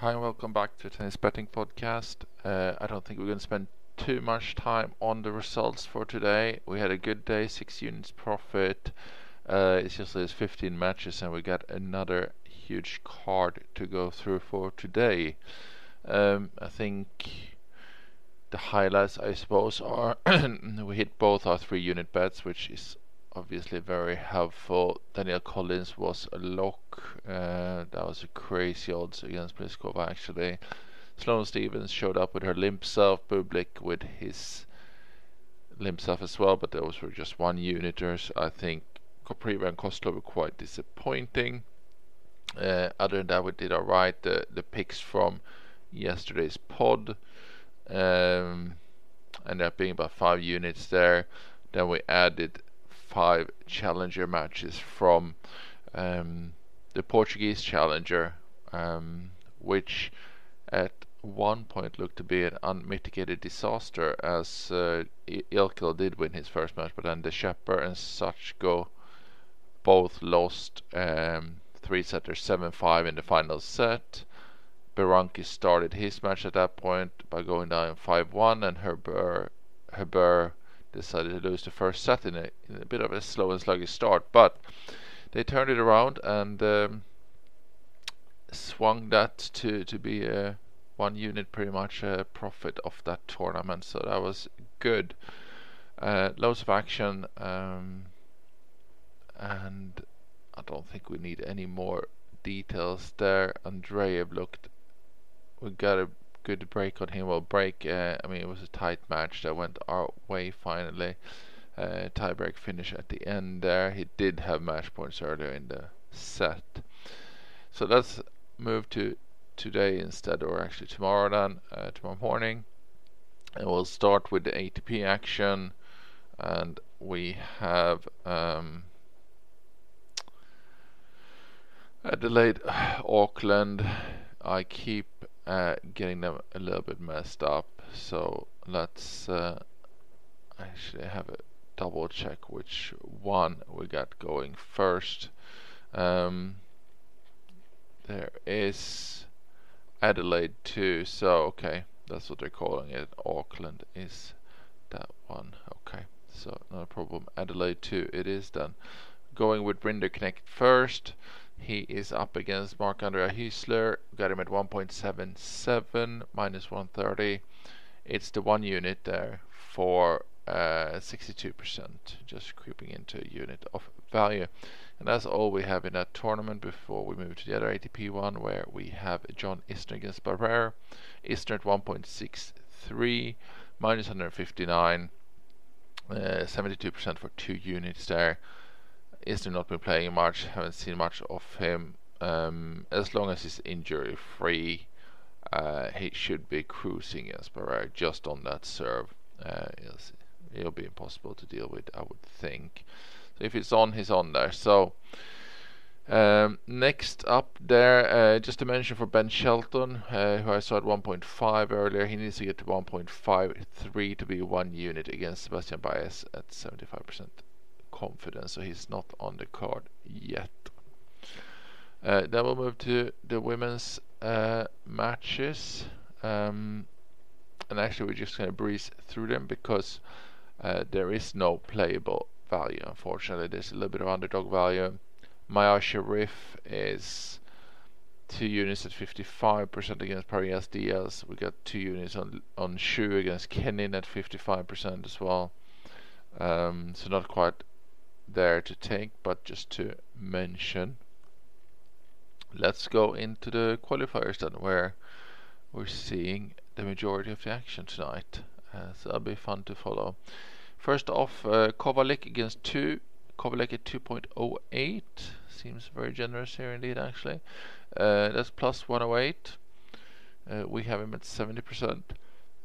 Hi and welcome back to Tennis Betting Podcast. Uh, I don't think we're going to spend too much time on the results for today. We had a good day, six units profit. Uh, it's just there's 15 matches and we got another huge card to go through for today. Um, I think the highlights, I suppose, are we hit both our three unit bets, which is obviously very helpful. Daniel Collins was a lock. Uh, that was a crazy odds against Pliskova actually. Sloane Stevens showed up with her limp self, Bublik with his limp self as well, but those were just one uniters. I think Kopriva and Kostler were quite disappointing. Uh, other than that, we did alright. The the picks from yesterday's pod um, ended up being about five units there. Then we added five challenger matches from um, the Portuguese challenger, um, which at one point looked to be an unmitigated disaster as uh, Ilkel did win his first match, but then de Schepper and Sachko both lost um, three setters 7 5 in the final set. Berankis started his match at that point by going down 5 1, and Herbert, Herbert decided to lose the first set in a, in a bit of a slow and sluggish start, but they turned it around and um, swung that to to be a one unit pretty much a profit of that tournament. So that was good. Uh, loads of action, um, and I don't think we need any more details there. Andreev looked. We got a good break on him. Well, break. Uh, I mean, it was a tight match that went our way finally. Uh, tiebreak finish at the end there. He did have match points earlier in the set. So let's move to today instead, or actually tomorrow then, uh, tomorrow morning. And we'll start with the ATP action. And we have um, Adelaide, Auckland. I keep uh, getting them a little bit messed up. So let's uh, actually have a double check which one we got going first. Um, there is Adelaide 2, so okay, that's what they're calling it. Auckland is that one. Okay, so no problem. Adelaide 2 it is done Going with Rinderknecht first. He is up against Marc-Andrea Huesler. Got him at 1.77 minus 130. It's the one unit there for uh, 62%, just creeping into a unit of value. And that's all we have in that tournament before we move to the other ATP one, where we have John Isner against Barrere. Isner at 1.63 minus 159. 72% uh, for two units there. Isner not been playing much, haven't seen much of him. Um, as long as he's injury free, uh, he should be cruising as just on that serve. Uh, it'll be impossible to deal with, I would think. So if it's on, he's on there. So um, next up there, uh, just to mention for Ben Shelton, uh, who I saw at 1.5 earlier, he needs to get to 1.53 to be one unit against Sebastian Baez at 75% confidence, so he's not on the card yet. Uh, then we'll move to the women's uh, matches. Um, and actually, we're just going to breeze through them because uh, there is no playable value, unfortunately. There's a little bit of underdog value. Mayar Sherif is two units at 55% against Parrizas Diaz. We got two units on on Shu against Kenin at 55% as well. Um, so not quite there to take, but just to mention. Let's go into the qualifiers then, where we're seeing the majority of the action tonight. Uh, so that'll be fun to follow. First off, uh, Kovalik against 2. Kovalik at 2.08. Seems very generous here indeed, actually. Uh, that's plus 108. Uh, we have him at 70%.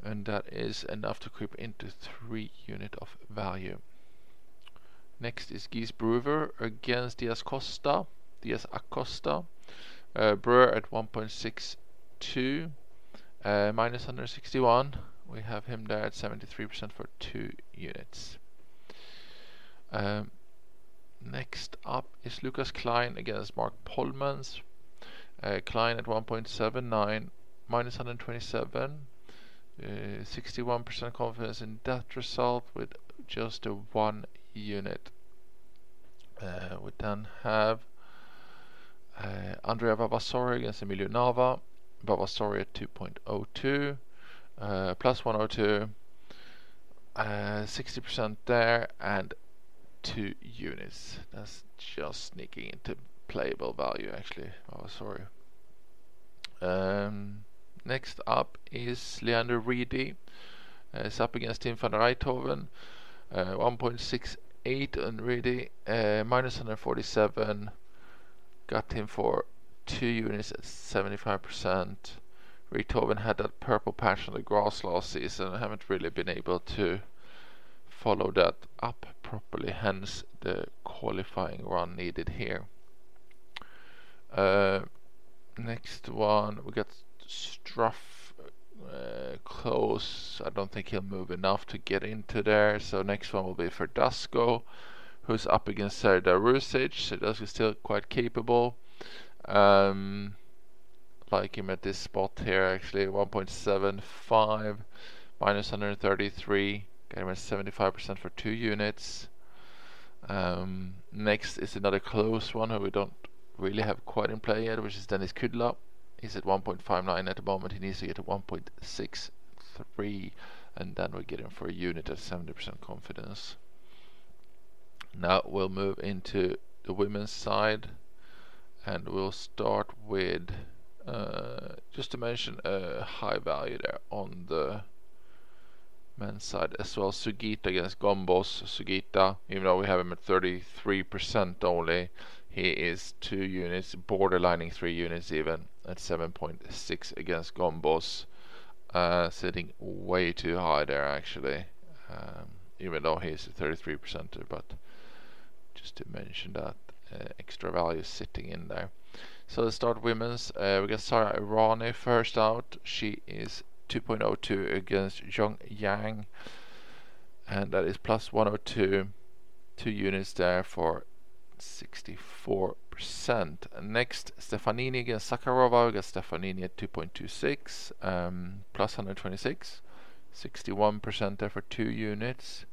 And that is enough to creep into 3 unit of value. Next is Gijs Brouwer against Diaz Costa. Diaz Acosta. Uh, Brewer at 1.62. Uh, minus 161. We have him there at 73% for 2 units. Um, next up is Lucas Klein against Marc Polmans. Uh, Klein at 1.79, minus 127. 61% uh, confidence in that result with just a one unit. Uh, we then have uh, Andrea Vavassori against Emilio Nava. Vavassori at 2.02, uh, plus 102, 60% uh, there, and two units. That's just sneaking into playable value actually. Vavassori. Um, next up is Leandro Riedi. Uh, it's up against Tim van Rijthoven. Uh, 1.68 on Riedi, uh, minus 147. Got him for two units at 75%. Rijthoven had that purple patch on the grass last season. I haven't really been able to follow that up properly, hence the qualifying run needed here. Uh, next one, we got Struff uh, close. I don't think he'll move enough to get into there. So next one will be Verdasco, who's up against Serdar Rusic. Serdar is still quite capable. Um, like him at this spot here actually 1.75 minus 133 got him at 75% for two units um, next is another close one who we don't really have quite in play yet which is Denis Kudla he's at 1.59 at the moment he needs to get to 1.63 and then we get him for a unit at 70% confidence now we'll move into the women's side and we'll start with uh, just to mention a high value there on the men's side as well. Sugita against Gombos. Sugita, even though we have him at 33% only, he is two units, borderlining three units even at 7.6 against Gombos. Uh, sitting way too high there actually, um, even though he's a 33%, but just to mention that uh, extra value sitting in there. So let's start women's. Uh, we got Sara Errani first out. She is 2.02 against Zhong Yang. And that is plus 102. Two units there for 64%. And next, Stefanini against Zakharova. Got Stefanini at 2.26. Um, plus 126. 61% there for two units.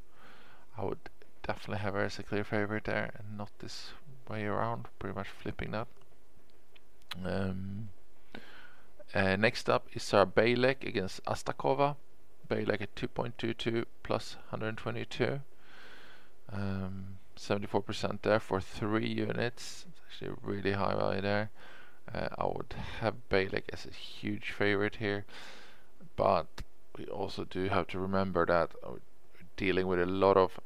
I would definitely have her as a clear favorite there and not this way around. Pretty much flipping that. Um, uh, next up is Sara Bejlek against Astakova. Bejlek at 2.22 plus 122. Um, 74% there for three units. Actually really high value there. Uh, I would have Bejlek as a huge favorite here, but we also do have to remember that we're dealing with a lot of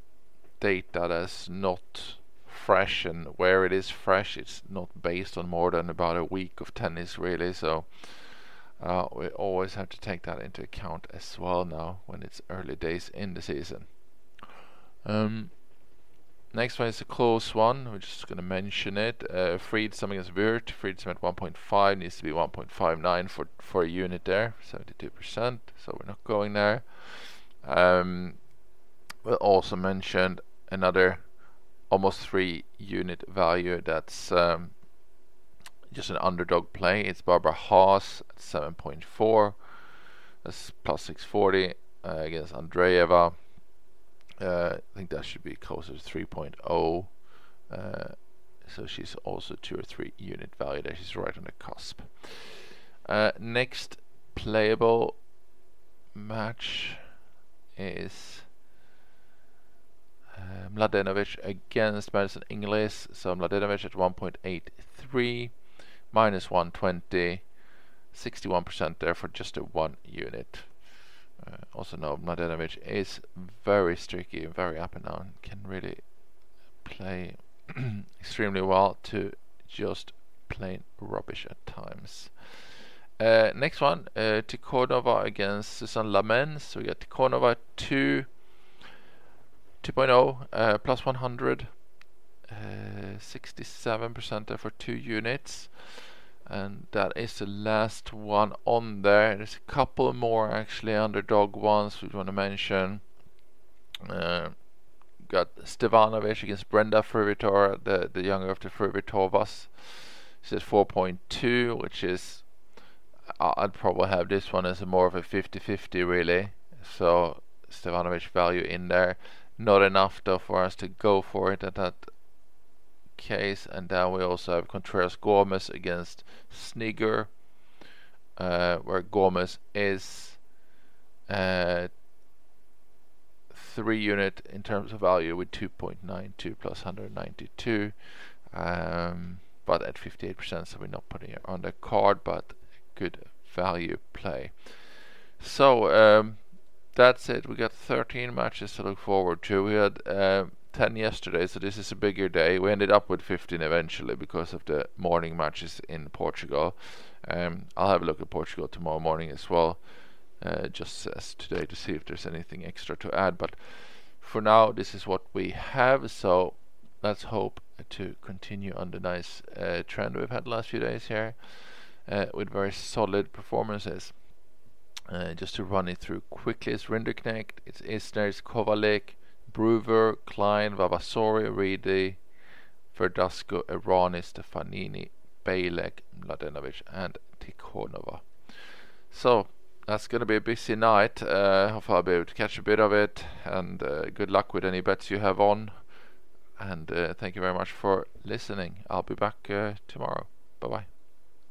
data that's not fresh and where it is fresh it's not based on more than about a week of tennis really so uh, we always have to take that into account as well now when it's early days in the season um, next one is a close one. We're just going to mention it. Uh, Friedsam against Wirth Friedsam at 1.5 needs to be 1.59 for, for a unit there. 72% so we're not going there. Um, we'll also mention another almost three unit value that's um, just an underdog play. It's Barbara Haas at 7.4. That's plus 640 uh, against Andreeva. Uh, I think that should be closer to 3.0. Uh, so she's also two or three unit value there. She's right on the cusp. Uh, next playable match is uh, Mladenovic against Madison Inglis. So Mladenovic at 1.83, minus 120, 61% there for just a one unit. Uh, also know Mladenovic is very streaky and very up and down. Can really play extremely well to just plain rubbish at times. Uh, next one, uh, Tikhonova against Suzan Lamens. So we got Tikhonova 2 2.0 uh, plus 100 67% uh, for two units and that is the last one on there there's a couple more actually underdog ones we want to mention uh, got Stevanovic against Brenda Fruhvirtova the, the younger of the Fruhvirtovas This is 4.2, which is I'd probably have this one as more of a 50-50 really. So Stefanovic value in there. Not enough though for us to go for it at that case. And then we also have Contreras Gomez against Snigur, uh, where Gomez is uh, three unit in terms of value with 2.92 plus 192. Um, but at 58%, so we're not putting it on the card, but good value play. So um, that's it. We got 13 matches to look forward to. We had uh, 10 yesterday, so this is a bigger day. We ended up with 15 eventually because of the morning matches in Portugal. Um, I'll have a look at Portugal tomorrow morning as well, uh, just as today to see if there's anything extra to add. But for now, this is what we have. So let's hope to continue on the nice uh, trend we've had the last few days here uh, with very solid performances. Uh, just to run it through quickly, it's Rinderknecht, it's Isner, it's Kovalik, Brouwer, Klein, Vavassori, Riedi, Verdasco, Errani, Stefanini, Bejlek, Mladenovic, and Tikhonova. So that's going to be a busy night. Uh, hopefully I'll be able to catch a bit of it, and uh, good luck with any bets you have on. And uh, thank you very much for listening. I'll be back uh, tomorrow. Bye bye.